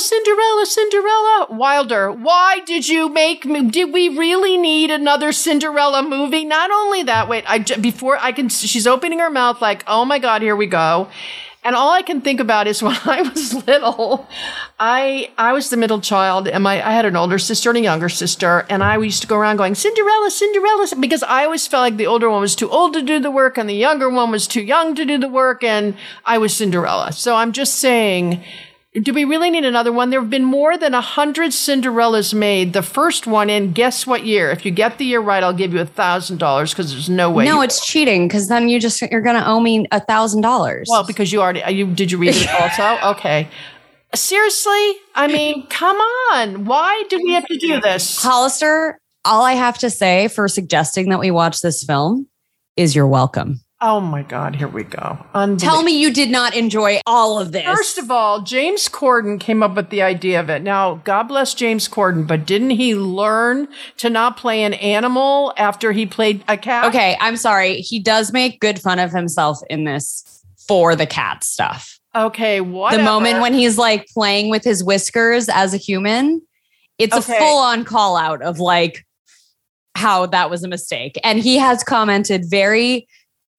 Cinderella, Cinderella, Cinderella. Wilder, why did you make me? Did we really need another Cinderella movie? Not only that, wait, I before I can, she's opening her mouth like, oh my god, here we go. And all I can think about is when I was little, I I was the middle child, and my I had an older sister and a younger sister, and I used to go around going Cinderella, Cinderella, because I always felt like the older one was too old to do the work, and the younger one was too young to do the work, and I was Cinderella. So I'm just saying do we really need another one? There have been more than a hundred Cinderellas made. The first one in guess what year? If you get the year right, I'll give you a thousand dollars because there's no way. No, it's cheating because then you just you're gonna owe me a thousand dollars. Well, because you already uh, you did you read it also? Okay. Seriously? I mean, come on. Why do we have to do this? Hollister, all I have to say for suggesting that we watch this film is you're welcome. Oh my God, here we go. Tell me you did not enjoy all of this. First of all, James Corden came up with the idea of it. Now, God bless James Corden, but didn't he learn to not play an animal after he played a cat? Okay, I'm sorry. He does make good fun of himself in this for the cat stuff. Okay, what? The moment when he's like playing with his whiskers as a human, it's okay. a full on call out of like how that was a mistake. And he has commented very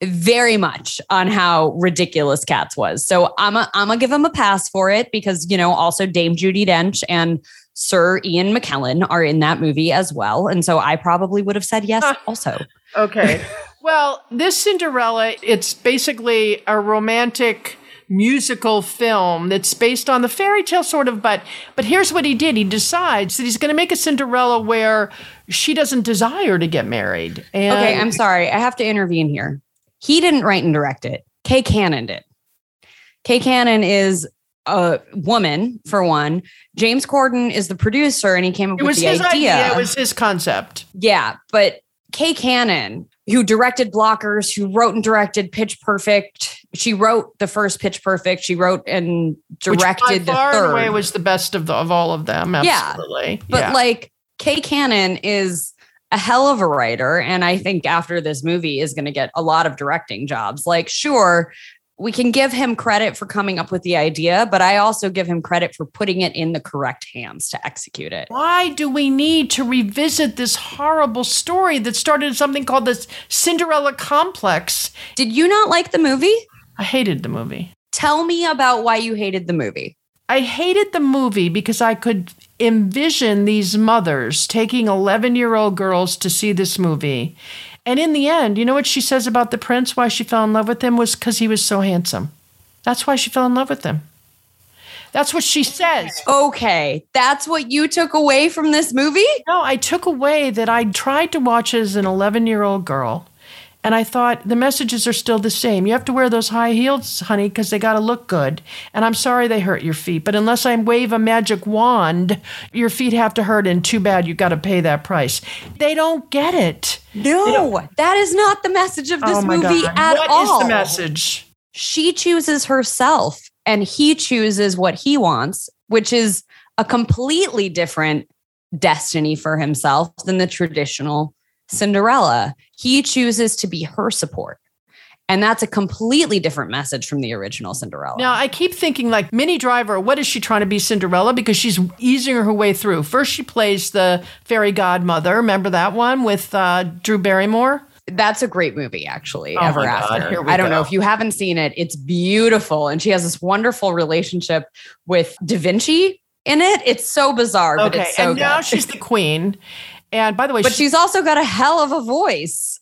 very much on how ridiculous Cats was. So I'm a, I'm gonna give him a pass for it because you know also Dame Judi Dench and Sir Ian McKellen are in that movie as well, and so I probably would have said yes also. okay. well, this Cinderella, it's basically a romantic musical film that's based on the fairy tale sort of but but here's what he did he decides that he's going to make a cinderella where she doesn't desire to get married and okay i'm sorry i have to intervene here he didn't write and direct it. Kay Cannon did. Kay Cannon is a woman for one. James Corden is the producer, and he came up it with the idea. idea. It was his concept. Yeah, but Kay Cannon, who directed Blockers, who wrote and directed Pitch Perfect. She wrote the first Pitch Perfect. She wrote and directed Which by far the third. Away was the best of the, of all of them. Absolutely. Yeah, but yeah. like Kay Cannon is a hell of a writer. And I think after this movie is going to get a lot of directing jobs. Like, sure, we can give him credit for coming up with the idea, but I also give him credit for putting it in the correct hands to execute it. Why do we need to revisit this horrible story that started something called the Cinderella Complex? Did you not like the movie? I hated the movie. Tell me about why you hated the movie. I hated the movie because I could envision these mothers taking 11 year old girls to see this movie. And in the end, you know what she says about the prince? Why she fell in love with him was because he was so handsome. That's why she fell in love with him. That's what she says. Okay. That's what you took away from this movie? No, I took away that I tried to watch as an 11 year old girl and I thought the messages are still the same. You have to wear those high heels, honey, because they got to look good. And I'm sorry they hurt your feet, but unless I wave a magic wand, your feet have to hurt, and too bad you got to pay that price. They don't get it. No, that is not the message of this oh movie God. at what all. What is the message? She chooses herself, and he chooses what he wants, which is a completely different destiny for himself than the traditional Cinderella. He chooses to be her support. And that's a completely different message from the original Cinderella. Now, I keep thinking like Minnie Driver, what is she trying to be Cinderella? Because she's easing her way through. First, she plays the fairy godmother. Remember that one with uh, Drew Barrymore? That's a great movie, actually. Oh Ever After. I don't go. know if you haven't seen it. It's beautiful, and she has this wonderful relationship with Da Vinci in it. It's so bizarre, okay, but it's so and good. now she's the queen, and by the way, but she, she's also got a hell of a voice.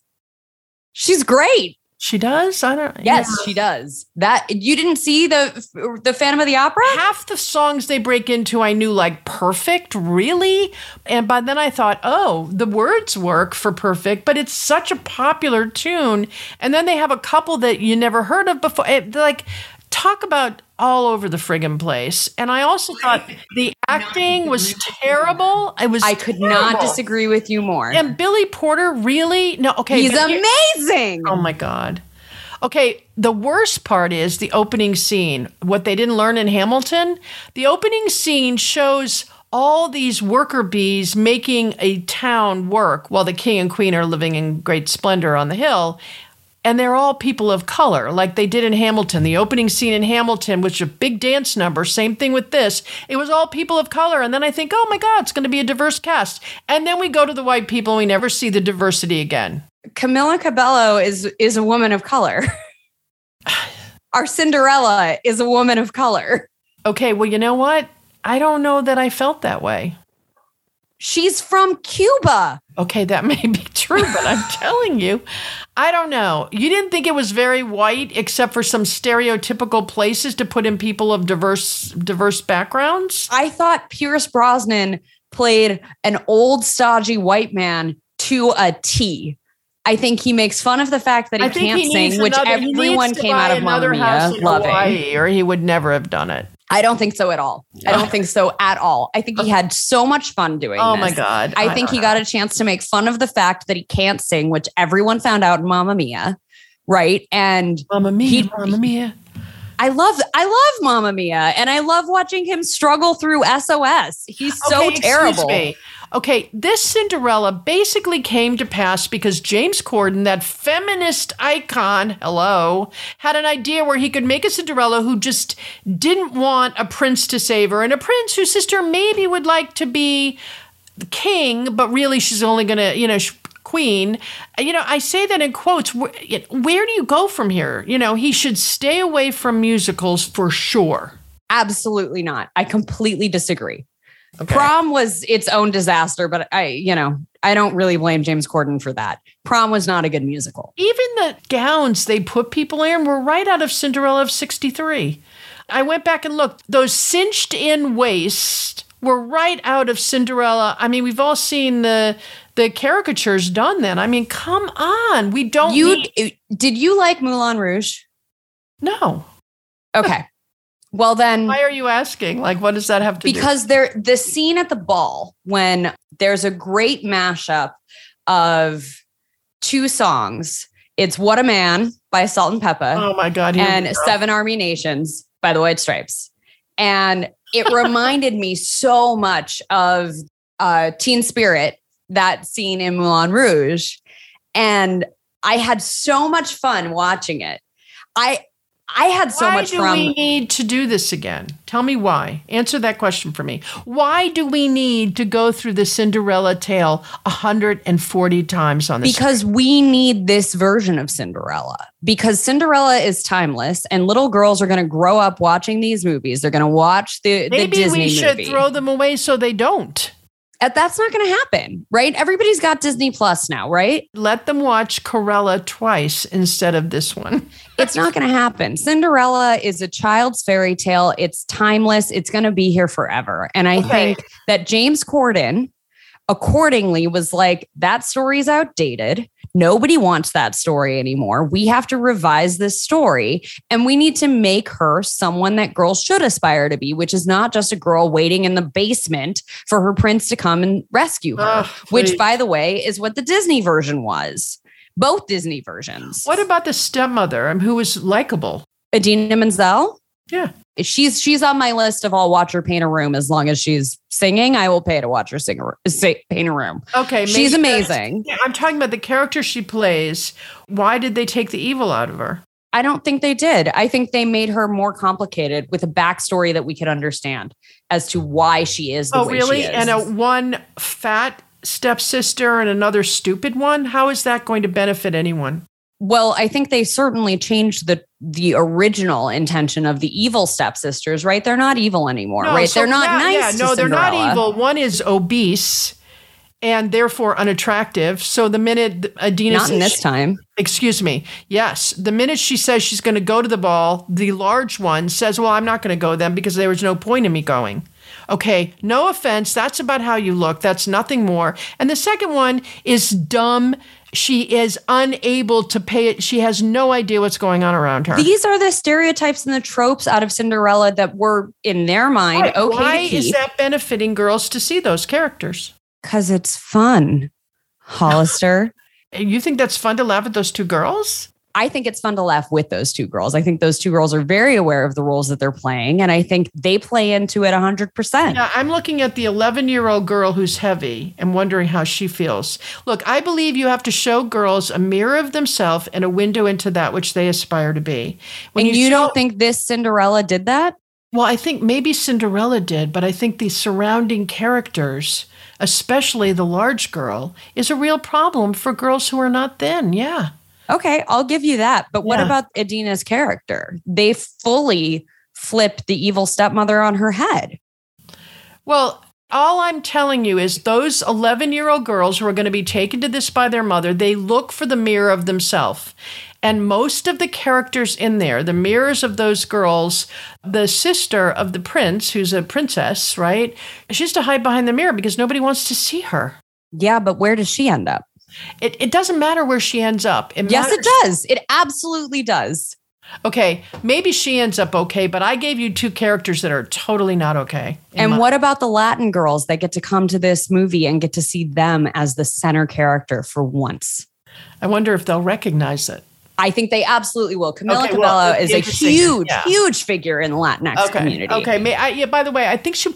She's great. She does. I don't. Yes, yeah. she does. That you didn't see the the Phantom of the Opera. Half the songs they break into, I knew like perfect, really. And by then I thought, oh, the words work for perfect, but it's such a popular tune. And then they have a couple that you never heard of before. It, like talk about all over the friggin' place. And I also thought the acting was terrible. It was I could terrible. not disagree with you more. And Billy Porter really no okay. He's amazing. Oh my god. Okay, the worst part is the opening scene. What they didn't learn in Hamilton, the opening scene shows all these worker bees making a town work while the king and queen are living in great splendor on the hill and they're all people of color, like they did in Hamilton. The opening scene in Hamilton was a big dance number. Same thing with this. It was all people of color. And then I think, oh my God, it's going to be a diverse cast. And then we go to the white people and we never see the diversity again. Camila Cabello is is a woman of color. Our Cinderella is a woman of color. Okay, well, you know what? I don't know that I felt that way. She's from Cuba. Okay, that may be true, but I'm telling you, I don't know. You didn't think it was very white except for some stereotypical places to put in people of diverse diverse backgrounds? I thought Pierce Brosnan played an old stodgy white man to a T. I think he makes fun of the fact that he can't he sing, needs which everyone came out of Mamma another Mia loving. Hawaii, or he would never have done it. I don't think so at all. I don't think so at all. I think he had so much fun doing Oh this. my god! I think he got a chance to make fun of the fact that he can't sing, which everyone found out in Mamma Mia, right? And. Mamma Mia, he- Mamma Mia. I love I love Mamma Mia, and I love watching him struggle through SOS. He's so Okay, terrible. me. Okay, this Cinderella basically came to pass because James Corden, that feminist icon, hello, had an idea where he could make a Cinderella who just didn't want a prince to save her and a prince whose sister maybe would like to be the king, but really she's only going to, you know, sh- queen. You know, I say that in quotes. Where, where do you go from here? You know, he should stay away from musicals for sure. Absolutely not. I completely disagree. Okay. Prom was its own disaster, but I, you know, I don't really blame James Corden for that. Prom was not a good musical. Even the gowns they put people in were right out of Cinderella of 63. I went back and looked. Those cinched in waists were right out of Cinderella. I mean, we've all seen the the caricatures done then. I mean, come on. We don't You need- did you like Moulin Rouge? No. Okay. Well then Why are you asking? Like what does that have to do? because there the scene at the ball when there's a great mashup of two songs. It's What a Man by Salt-N-Pepa Oh my god. and. Seven Army Nations by the White Stripes. And it reminded me so much of uh, Teen Spirit, that scene in Moulin Rouge. And I had so much fun watching it. I I had so why much fun. Why do from we need to do this again? Tell me why. Answer that question for me. Why do we need to go through the Cinderella tale 140 times on this? because we need this version of Cinderella. Because Cinderella is timeless, and little girls are going to grow up watching these movies. They're going to watch the, the maybe Disney we should movie. throw them away so they don't. That's not going to happen, right? Everybody's got Disney Plus now, right? Let them watch Corella twice instead of this one. It's not going to happen. Cinderella is a child's fairy tale. It's timeless. It's going to be here forever. And I Okay. think that James Corden accordingly was like, that story's outdated. Nobody wants that story anymore. We have to revise this story and we need to make her someone that girls should aspire to be, which is not just a girl waiting in the basement for her prince to come and rescue her, Ugh, which, by the way, is what the Disney version was. Both Disney versions. What about the stepmother um, who was likable? Idina Menzel? Yeah. She's she's on my list of I'll watch her paint a room as long as she's singing. I will pay to watch her sing a, say, paint a room. Okay, She's amazing. Yeah, I'm talking about the character she plays. Why did they take the evil out of her? I don't think they did. I think they made her more complicated with a backstory that we could understand as to why she is the Oh, way really? she is. And a one fat stepsister and another stupid one? How is that going to benefit anyone? Well, I think they certainly changed the the original intention of the evil stepsisters, right? They're not evil anymore, No, right? so they're not now- nice. Yeah, no, they're not evil. One is obese and therefore unattractive. So the minute Idina Not in says- this time. Excuse me. Yes. The minute she says she's going to go to the ball, the large one says, Well, I'm not going to go then because there was no point in me going. Okay. No offense. That's about how you look. That's nothing more. And the second one is dumb. She is unable to pay it. She has no idea what's going on around her. These are the stereotypes and the tropes out of Cinderella that were in their mind Right. okay Why is that benefiting girls to see those characters? because it's fun. Hollister, You think that's fun to laugh at those two girls? I think it's fun to laugh with those two girls. I think those two girls are very aware of the roles that they're playing, and I think they play into it 100%. Yeah, I'm looking at the 11 year old girl who's heavy and wondering how she feels. Look, I believe you have to show girls a mirror of themselves and a window into that which they aspire to be. When and you, you show- don't think this Cinderella did that? Well, I think maybe Cinderella did, but I think the surrounding characters, especially the large girl, is a real problem for girls who are not thin. Yeah. Okay, I'll give you that. But what yeah. about Idina's character? They fully flipped the evil stepmother on her head. Well, all I'm telling you is those 11 year old girls who are going to be taken to this by their mother, they look for the mirror of themselves. And most of the characters in there, the mirrors of those girls, the sister of the prince, who's a princess, right? She has to hide behind the mirror because nobody wants to see her. Yeah, but where does she end up? It, it doesn't matter where she ends up. It yes, matters. it does. It absolutely does. Okay, maybe she ends up okay, but I gave you two characters that are totally not okay. And my- what about the Latin girls that get to come to this movie and get to see them as the center character for once? I wonder if they'll recognize it. I think they absolutely will. Camila okay, Cabello well, is a huge, yeah. huge figure in the Latinx okay. community. Okay. May I, yeah. By the way, I think she.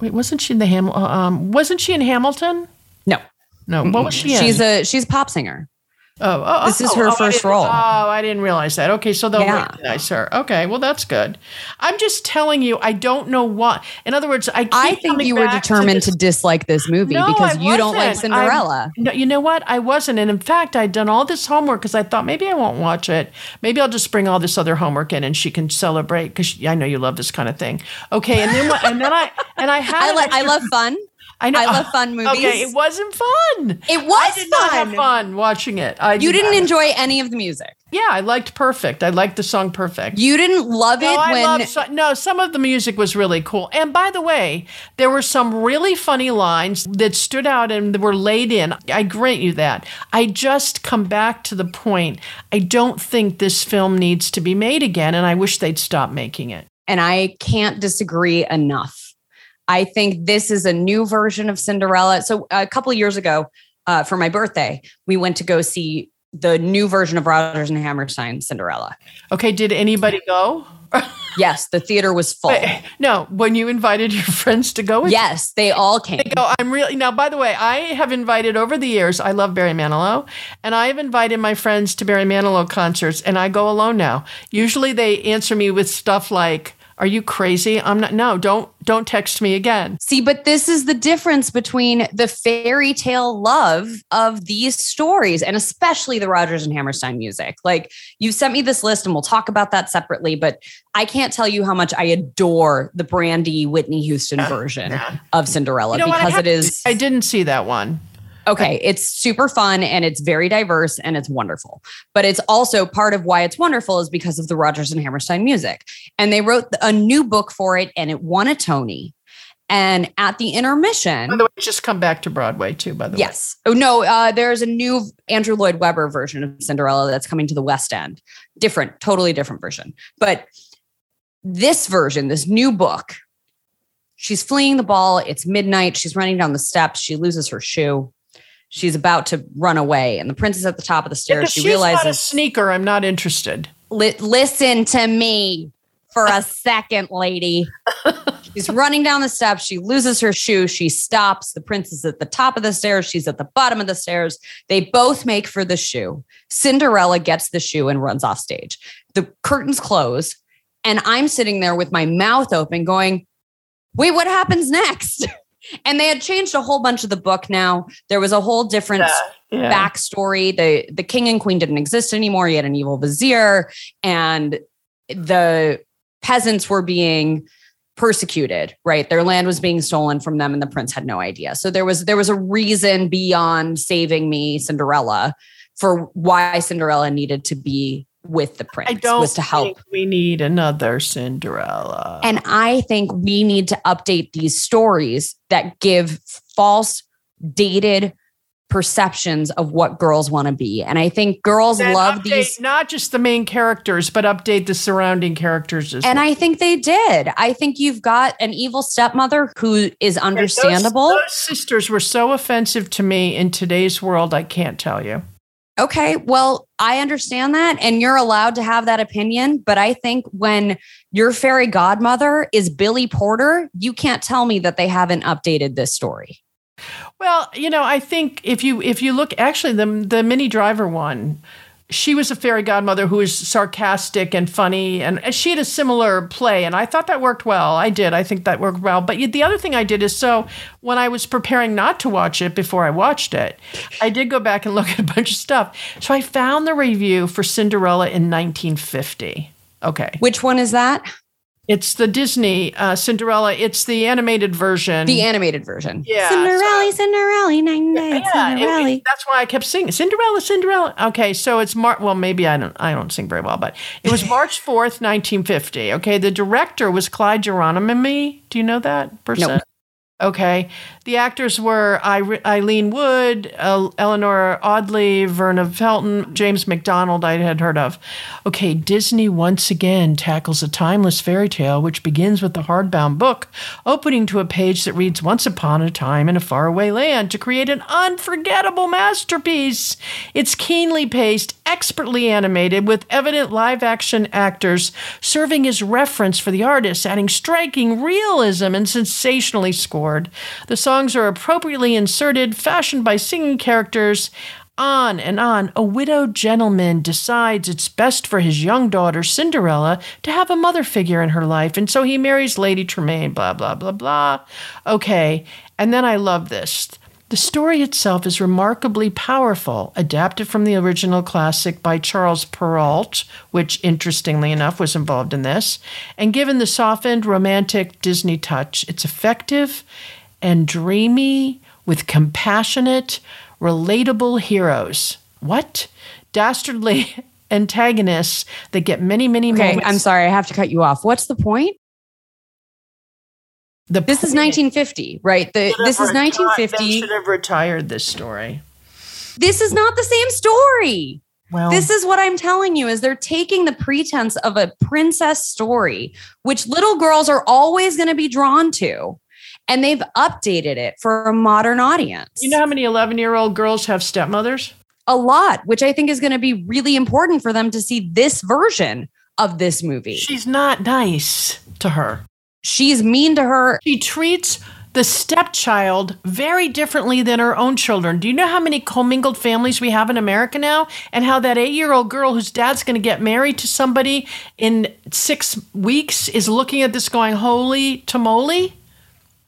Wait, wasn't she in the Ham? Uh, um, wasn't she in Hamilton? No. No. What was she? In? She's a she's a pop singer. Oh, oh, oh this oh, is her oh, first role. Oh, I didn't realize that. Okay, so they'll yeah. recognize her. Okay, well that's good. I'm just telling you, I don't know what. In other words, I I think you were determined to, to, dislike this movie no, because you don't like Cinderella. I, no, you know what? I wasn't, and in fact, I'd done all this homework because I thought maybe I won't watch it. Maybe I'll just bring all this other homework in, and she can celebrate because I know you love this kind of thing. Okay, and then and then I and I had I, like, I love fun. I know. I love fun movies. Okay, it wasn't fun. It was I did fun. Not have fun watching it. I you did not enjoy any of the music. Yeah, I liked Perfect. I liked the song Perfect. You didn't love it I when so, no, some of the music was really cool. And by the way, there were some really funny lines that stood out and were laid in. I grant you that. I just come back to the point. I don't think this film needs to be made again, and I wish they'd stop making it. And I can't disagree enough. I think this is a new version of Cinderella. So a couple of years ago, uh, for my birthday, we went to go see the new version of Rodgers and Hammerstein Cinderella. Okay, did anybody go? yes, the theater was full. Wait, no, when you invited your friends to go, yes, they all came. They go. I'm really now. By the way, I have invited over the years. I love Barry Manilow, and I have invited my friends to Barry Manilow concerts, and I go alone now. Usually, they answer me with stuff like are you crazy? I'm not no, don't don't text me again. See, but this is the difference between the fairy tale love of these stories and especially the Rodgers and Hammerstein music. Like you sent me this list and we'll talk about that separately, but I can't tell you how much I adore the Brandy Whitney Houston version of Cinderella you know because it is I didn't see that one. Okay, it's super fun and it's very diverse and it's wonderful. But it's also part of why it's wonderful is because of the Rodgers and Hammerstein music. And they wrote a new book for it and it won a Tony. And at the intermission, by the way, just come back to Broadway too. By the yes. way, yes. Oh no, uh, there's a new Andrew Lloyd Webber version of Cinderella that's coming to the West End. Different, totally different version. But this version, this new book, she's fleeing the ball. It's midnight. She's running down the steps. She loses her shoe she's about to run away. And the prince is at the top of the stairs she realizes not a sneaker. I'm not interested. Li- listen to me for a second lady. She's running down the steps. She loses her shoe. She stops. The prince is at the top of the stairs. She's at the bottom of the stairs. They both make for the shoe. Cinderella gets the shoe and runs off stage. The curtains close and i'm sitting there with my mouth open going wait what happens next and they had changed a whole bunch of the book now. There was a whole different yeah, yeah. backstory. The the king and queen didn't exist anymore. He had an evil vizier, and the peasants were being persecuted right their land was being stolen from them and the prince had no idea so there was there was a reason beyond saving me cinderella for why cinderella needed to be with the prince I don't was to help. we need another Cinderella. And I think we need to update these stories that give false, dated perceptions of what girls want to be. And I think girls and love these not just the main characters, but update the surrounding characters as And well. I think they did. I think you've got an evil stepmother who is understandable. Those, those sisters were so offensive to me in today's world, I can't tell you. Okay, well, I understand that, and you're allowed to have that opinion. But I think when your fairy godmother is Billy Porter, you can't tell me that they haven't updated this story. Well, you know, I think if you if you look actually the the Minnie Driver one, she was a fairy godmother who was sarcastic and funny and she had a similar play and i thought that worked well. I did. I think that worked well. But the other thing i did is so when i was preparing not to watch it before i watched it i did go back and look at a bunch of stuff. So i found the review for cinderella in 1950 okay. Which one is that it's the Disney uh, Cinderella. It's the animated version. The animated version. Yeah. Cinderella, so, Cinderella, nine yeah, Cinderella. It, it, that's why I kept singing Cinderella, Cinderella. Okay, so it's March. Well, maybe I don't. I don't sing very well, but it was March fourth, nineteen fifty. Okay, the director was Clyde Geronimi. Do you know that person? Nope. Okay. The actors were Eileen Wood, Eleanor Audley, Verna Felton, James McDonald, I had heard of. Okay, Disney once again tackles a timeless fairy tale which begins with the hardbound book, opening to a page that reads Once Upon a Time in a Faraway Land to create an unforgettable masterpiece. It's keenly paced, expertly animated, with evident live action actors serving as reference for the artists, adding striking realism and sensationally scored the songs are appropriately inserted, fashioned by singing characters. On and on, a widowed gentleman decides it's best for his young daughter, Cinderella, to have a mother figure in her life, and so he marries Lady Tremaine, blah, blah, blah, blah. Okay, and then I love this. The story itself is remarkably powerful, adapted from the original classic by Charles Perrault, which interestingly enough was involved in this. And given the softened, romantic Disney touch, it's effective and dreamy with compassionate, relatable heroes. What? Dastardly antagonists that get many, many okay, moments. I'm sorry, I have to cut you off. What's the point? The this is 1950, right? The, this is 1950. They should have retired this story. This is not the same story. Well, this is what I'm telling you is they're taking the pretense of a princess story, which little girls are always going to be drawn to, and they've updated it for a modern audience. You know how many 11 year old girls have stepmothers? A lot, which I think is going to be really important for them to see this version of this movie. She's not nice to her. She's mean to her. She treats the stepchild very differently than her own children. Do you know how many commingled families we have in America now? And how that eight year old girl whose dad's going to get married to somebody in six weeks is looking at this going, holy tamale?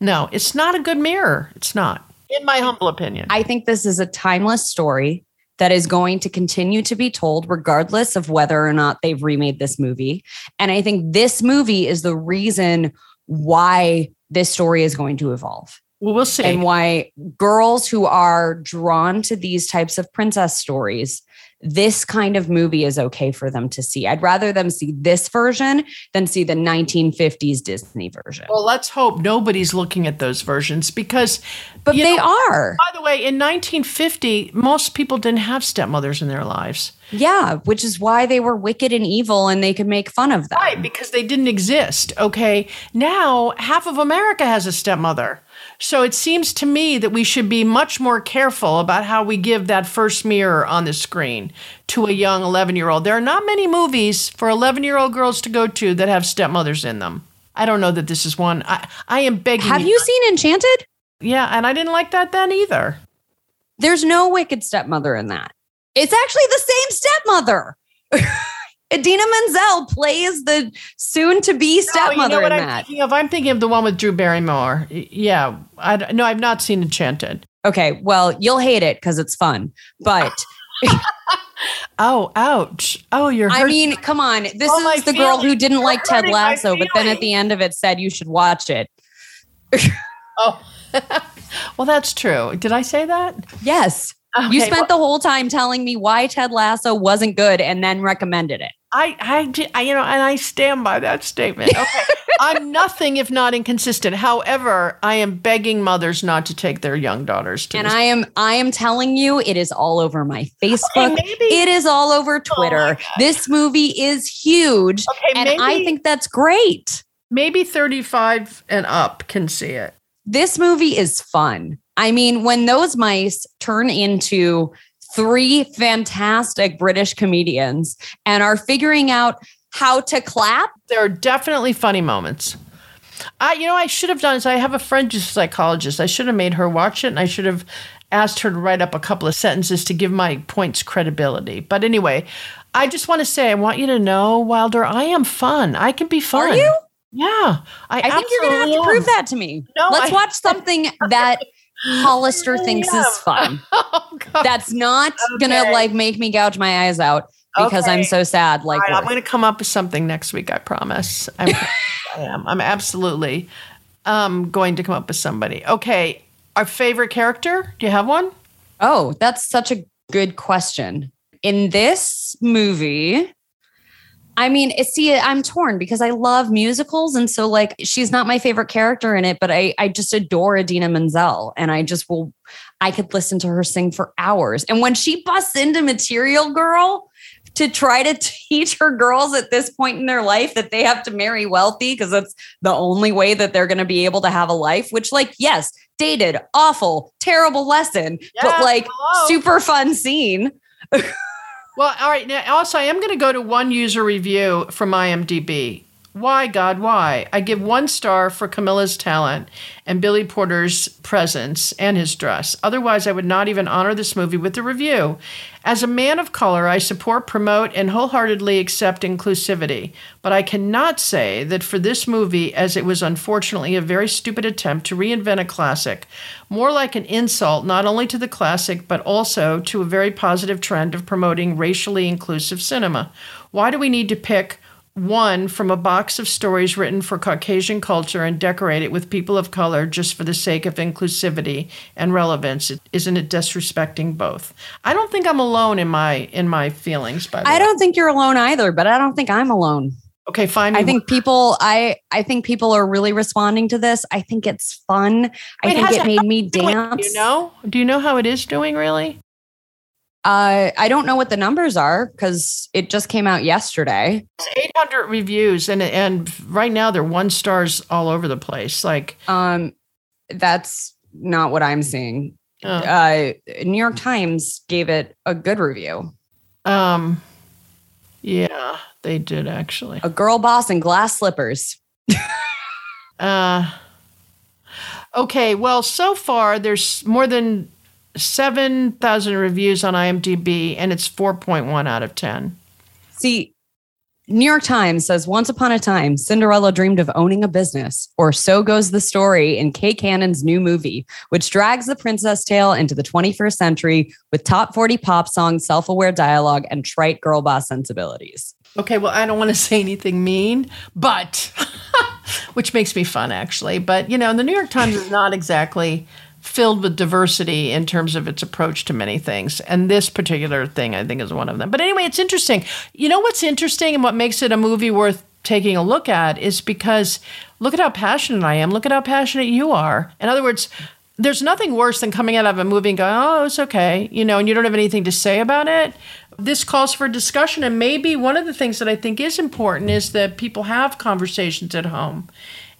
No, it's not a good mirror. It's not, in my humble opinion. I think this is a timeless story that is going to continue to be told regardless of whether or not they've remade this movie. And I think this movie is the reason why this story is going to evolve. Well, we'll see. And why girls who are drawn to these types of princess stories this kind of movie is okay for them to see. I'd rather them see this version than see the 1950s Disney version. Well, let's hope nobody's looking at those versions because But they know, are. By the way, in 1950, most people didn't have stepmothers in their lives. Yeah, which is why they were wicked and evil and they could make fun of them. Right, because they didn't exist. Okay. Now, half of America has a stepmother. So it seems to me that we should be much more careful about how we give that first mirror on the screen to a young 11 year old. There are not many movies for 11 year old girls to go to that have stepmothers in them. I don't know that this is one. I, I am begging. Have you seen Enchanted? Yeah, and I didn't like that then either. There's no wicked stepmother in that. It's actually the same stepmother. Idina Menzel plays the soon-to-be stepmother no, you know what I'm that. Thinking of? I'm thinking of the one with Drew Barrymore. Yeah, I, no, I've not seen Enchanted. Okay, well, you'll hate it because it's fun, but. oh, ouch! Oh, you're. I mean, come on. This oh, is the feelings. girl who didn't you're like Ted Lasso, but then at the end of it said you should watch it. oh, well, that's true. Did I say that? Yes. Okay, you spent well, the whole time telling me why Ted Lasso wasn't good and then recommended it. I, I, I you know, and I stand by that statement. Okay. I'm nothing if not inconsistent. However, I am begging mothers not to take their young daughters to. And I am, I am telling you, it is all over my Facebook. Okay, it is all over oh Twitter. Oh this movie is huge, okay, and maybe, I think that's great. Maybe 35 and up can see it. This movie is fun. I mean, when those mice turn into three fantastic British comedians and are figuring out how to clap. There are definitely funny moments. I, you know, I should have done is I have a friend who's a psychologist. I should have made her watch it and I should have asked her to write up a couple of sentences to give my points credibility. But anyway, I just want to say, I want you to know, Wilder, I am fun. I can be fun. Are you? Yeah. I, I think you're going to have to prove that to me. No, Let's I, watch something that Hollister thinks is fun. Oh, That's not okay. to like make me gouge my eyes out because okay. I'm so sad. Like, right, I'm going to come up with something next week. I promise. I'm, I am. I'm absolutely um, going to come up with somebody. Okay. Our favorite character? Do you have one? Oh, that's such a good question. In this movie, I mean, see, I'm torn because I love musicals. And so, like, she's not my favorite character in it, but I, I just adore Idina Menzel. And I just will, I could listen to her sing for hours. And when she busts into Material Girl, to try to teach her girls at this point in their life that they have to marry wealthy because that's the only way that they're going to be able to have a life, which, like, yes, dated, awful, terrible lesson, yeah, but like hello. super fun scene. well, all right. Now, also, I am going to go to one user review from IMDb. Why, God, why? I give one star for Camila's talent and Billy Porter's presence and his dress. Otherwise, I would not even honor this movie with a review. As a man of color, I support, promote, and wholeheartedly accept inclusivity. But I cannot say that for this movie, as it was unfortunately a very stupid attempt to reinvent a classic, more like an insult not only to the classic, but also to a very positive trend of promoting racially inclusive cinema. Why do we need to pick? One from a box of stories written for Caucasian culture and decorate it with people of color just for the sake of inclusivity and relevance. Isn't it disrespecting both? I don't think I'm alone in my in my feelings. By the I way. don't think you're alone either, but I don't think I'm alone. Okay, fine. I think people I I think people are really responding to this. I think it's fun. I think it made me dance. Do you know? Do you know how it is doing really? Uh, I don't know what the numbers are because it just came out yesterday. It's 800 reviews, and and right now they're one stars all over the place. Like, um, that's not what I'm seeing. Oh. Uh, New York Times gave it a good review. Um, yeah, they did actually. A girl boss in glass slippers. uh, okay. Well, so far there's more than 7,000 reviews on IMDb, and it's 4.1 out of 10. See, New York Times says once upon a time, Cinderella dreamed of owning a business, or so goes the story in Kay Cannon's new movie, which drags the princess tale into the 21st century with top 40 pop songs, self aware dialogue, and trite girl boss sensibilities. Okay, well, I don't want to say anything mean, but which makes me fun actually. But, you know, the New York Times is not exactly filled with diversity in terms of its approach to many things. And this particular thing, I think, is one of them. But anyway, it's interesting. You know what's interesting and what makes it a movie worth taking a look at is because look at how passionate I am. Look at how passionate you are. In other words, there's nothing worse than coming out of a movie and going, oh, it's okay, you know, and you don't have anything to say about it. This calls for discussion. And maybe one of the things that I think is important is that people have conversations at home.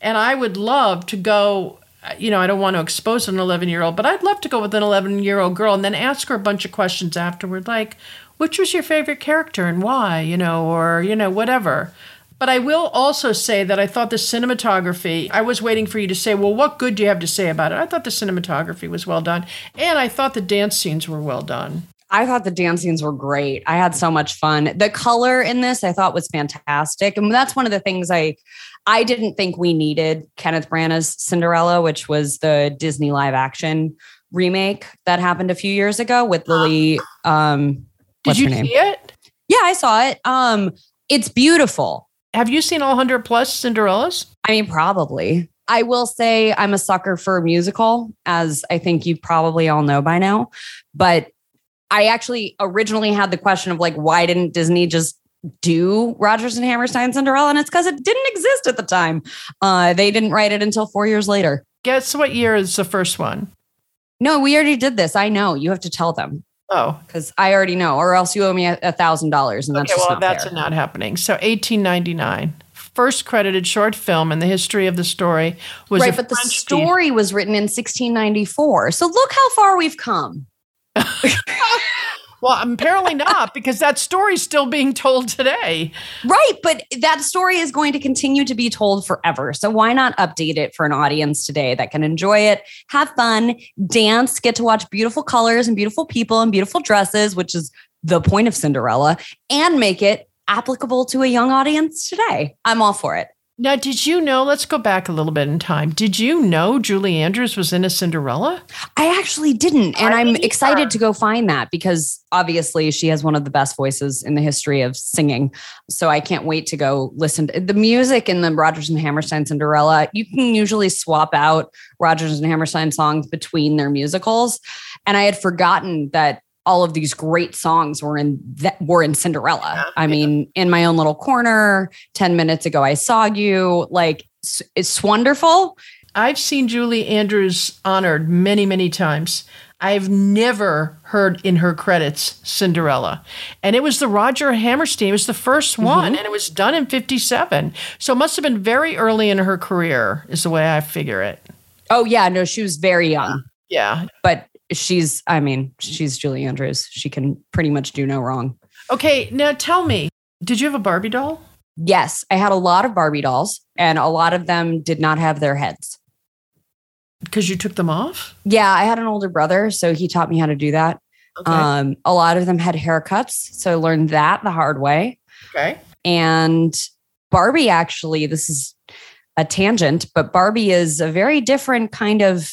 And I would love to go you know, I don't want to expose an 11 year old, but I'd love to go with an 11 year old girl and then ask her a bunch of questions afterward, like, which was your favorite character and why, you know, or, you know, whatever. But I will also say that I thought the cinematography, I was waiting for you to say, well, what good do you have to say about it? I thought the cinematography was well done. And I thought the dance scenes were well done. I thought the dance scenes were great. I had so much fun. The color in this I thought was fantastic. And that's one of the things I I didn't think we needed Kenneth Branagh's Cinderella, which was the Disney live action remake that happened a few years ago with Lily. Um, Did you see it? Yeah, I saw it. Um, it's beautiful. Have you seen all 100 plus Cinderellas? I mean, probably. I will say I'm a sucker for a musical, as I think you probably all know by now. But I actually originally had the question of like, why didn't Disney just do Rodgers and Hammerstein Cinderella, and it's because it didn't exist at the time. Uh, they didn't write it until four years later. Guess what year is the first one? No, we already did this. I know. You have to tell them. Oh, because I already know, or else you owe me a thousand dollars, and that's okay. well, not that's fair. not happening. So, eighteen ninety nine. First credited short film in the history of the story was right, but the story was written in 1694. So look how far we've come. Well, apparently not, because that story's still being told today. Right. But that story is going to continue to be told forever. So why not update it for an audience today that can enjoy it, have fun, dance, get to watch beautiful colors and beautiful people and beautiful dresses, which is the point of Cinderella, and make it applicable to a young audience today? I'm all for it. Now, did you know? Let's go back a little bit in time. Did you know Julie Andrews was in a Cinderella? I actually didn't. And I am excited to go find that because obviously she has one of the best voices in the history of singing. So I can't wait to go listen to the music in the Rodgers and Hammerstein Cinderella. You can usually swap out Rodgers and Hammerstein songs between their musicals. And I had forgotten that all of these great songs were in that were in Cinderella. Yeah, I yeah. mean, in my own little corner, 10 minutes ago I saw you. Like it's wonderful. I've seen Julie Andrews honored many, many times. I've never heard in her credits Cinderella. And it was the Roger Hammerstein, it was the 1st mm-hmm. one, and it was done in 57. So it must have been very early in her career, is the way I figure it. Oh, yeah. No, she was very young. Yeah. But she's, I mean, she's Julie Andrews. She can pretty much do no wrong. Okay, now tell me, did you have a Barbie doll? Yes, I had a lot of Barbie dolls, and a lot of them did not have their heads. Because you took them off? Yeah, I had an older brother, so he taught me how to do that. Okay. Um, a lot of them had haircuts, so I learned that the hard way. Okay. And Barbie, actually, this is a tangent, but Barbie is a very different kind of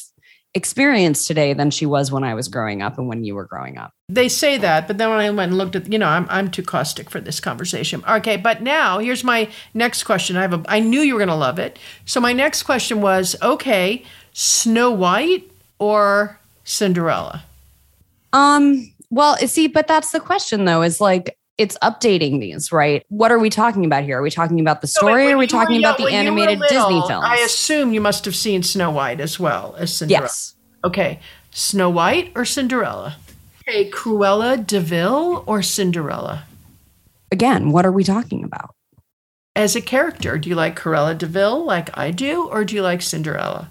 experience today than she was when I was growing up and when you were growing up. They say that, but then when I went and looked at, you know, I'm I'm too caustic for this conversation. Okay, but now here's my next question. I have a I knew you were going to love it. So my next question was, okay, Snow White or Cinderella? Um, well, see, but that's the question though, is like it's updating these, right? What are we talking about here? Are we talking about the story so or are we talking about the animated little, Disney films? I assume you must have seen Snow White as well as Cinderella. Yes. Okay. Snow White or Cinderella? Okay, Cruella de Vil or Cinderella? Again, what are we talking about? As a character, do you like Cruella de Vil like I do, or do you like Cinderella?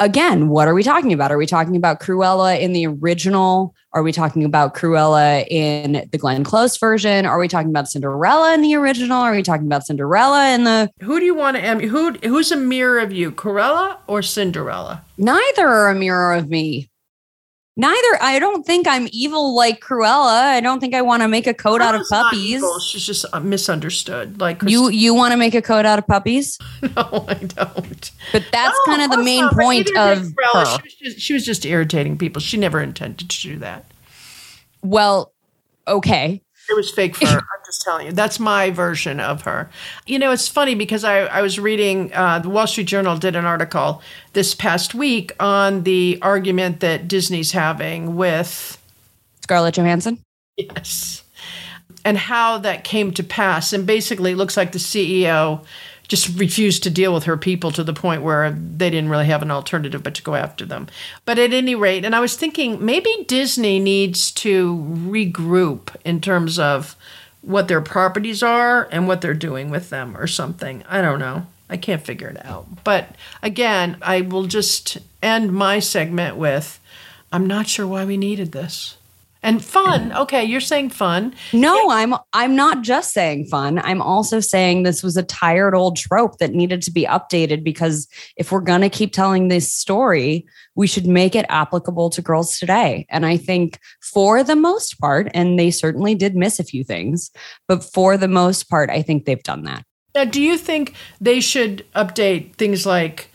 Again, what are we talking about? Are we talking about Cruella in the original? Are we talking about Cruella in the Glenn Close version? Are we talking about Cinderella in the original? Are we talking about Cinderella in the Who do you want to who who's a mirror of you, Cruella or Cinderella? Neither are a mirror of me. Neither. I don't think I'm evil like Cruella. I don't think I want to make a coat out of puppies. She's just uh, misunderstood. Like you, you want to make a coat out of puppies? no, I don't. But that's no, kind of the main point of her. She was, just, she was just irritating people. She never intended to do that. Well, okay. It was fake fur. I'm just telling you. That's my version of her. You know, it's funny because I, I was reading, uh, the Wall Street Journal did an article this past week on the argument that Disney's having with Scarlett Johansson. Yes. And how that came to pass. And basically, it looks like the CEO just refused to deal with her people to the point where they didn't really have an alternative but to go after them. But at any rate, and I was thinking maybe Disney needs to regroup in terms of what their properties are and what they're doing with them or something. I don't know. I can't figure it out. But again, I will just end my segment with I'm not sure why we needed this. And fun. Okay, you're saying fun. No, I'm I'm not just saying fun. I'm also saying this was a tired old trope that needed to be updated because if we're going to keep telling this story, we should make it applicable to girls today. And I think for the most part and they certainly did miss a few things, but for the most part I think they've done that. Now, do you think they should update things like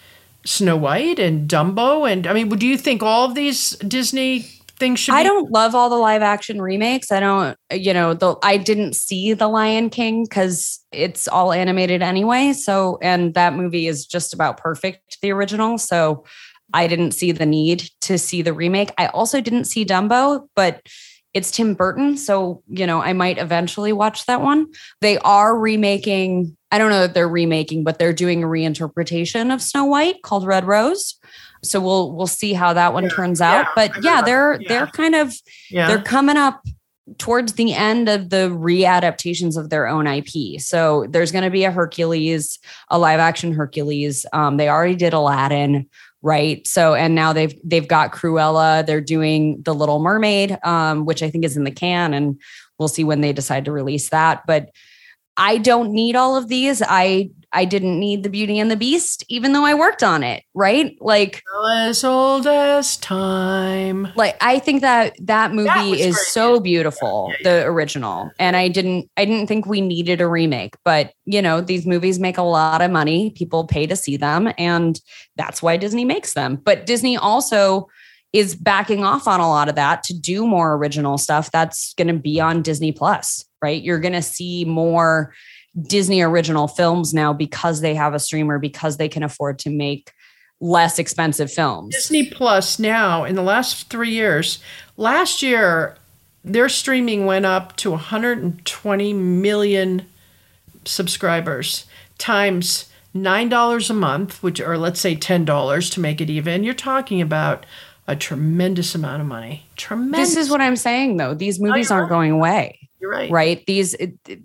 Snow White and Dumbo and I mean, do you think all of these Disney things should I don't love all the live action remakes. I don't, you know, the I didn't see The Lion King because it's all animated anyway. So, and that movie is just about perfect, the original. So I didn't see the need to see the remake. I also didn't see Dumbo, but it's Tim Burton. So, you know, I might eventually watch that one. They are remaking, I don't know if they're remaking, but they're doing a reinterpretation of Snow White called Red Rose so we'll we'll see how that one yeah, turns out. Yeah, but yeah, they're yeah. they're kind of they're coming up towards the end of the readaptations of their own IP. So there's going to be a Hercules, a live action Hercules. Um, they already did Aladdin. right? So and now they've they've got Cruella, they're doing The Little Mermaid, um, which I think is in the can, and we'll see when they decide to release that. But I don't need all of these. I I didn't need the Beauty and the Beast, even though I worked on it, right? Like as old as time. Like I think that that movie that is so beautiful, yeah, yeah, the original. And I didn't I didn't think we needed a remake, but you know, these movies make a lot of money. People pay to see them, and that's why Disney makes them. But Disney also is backing off on a lot of that to do more original stuff that's going to be on Disney Plus, right? You're going to see more Disney original films now because they have a streamer because they can afford to make less expensive films. Disney Plus now in the last 3 years, last year their streaming went up to 120 million subscribers times $9 a month, which or let's say $10 to make it even. You're talking about a tremendous amount of money. Tremendous. This is what I'm saying though. These movies aren't going away. You're right. Right. These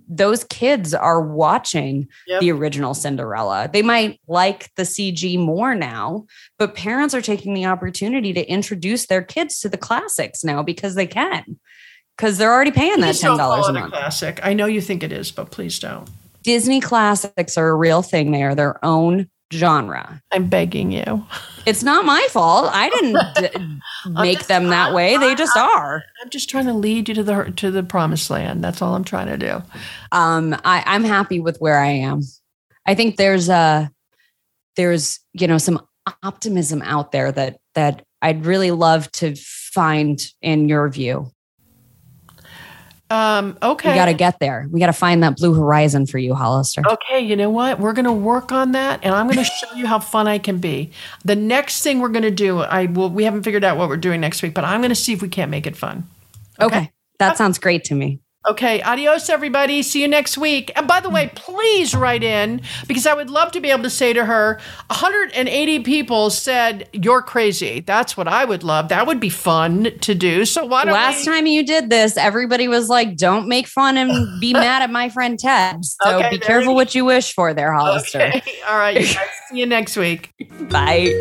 those kids are watching yep. the original Cinderella. They might like the CG more now, but parents are taking the opportunity to introduce their kids to the classics now because they can. Because they're already paying please that ten dollars a month. Classic. I know you think it is, but please don't. Disney classics are a real thing. They are their own genre. I'm begging you. It's not my fault. I didn't d- make just, them that way. They just I, are. I'm just trying to lead you to the to the promised land. That's all I'm trying to do. Um, I, I'm happy with where I am. I think there's a there's you know some optimism out there that that I'd really love to find in your view. Um, okay. We got to get there. We got to find that blue horizon for you, Hollister. Okay. You know what? We're going to work on that and I'm going to show you how fun I can be. The next thing we're going to do, I will, we haven't figured out what we're doing next week, but I'm going to see if we can't make it fun. Okay. okay. That sounds great to me. Okay, adios, everybody. See you next week. And by the way, please write in because I would love to be able to say to her 180 people said, You're crazy. That's what I would love. That would be fun to do. So, why don't Last we- time you did this, everybody was like, Don't make fun and be mad at my friend Ted. So, okay, be careful you what you wish for there, Hollister. Okay. All right, you guys. see you next week. Bye.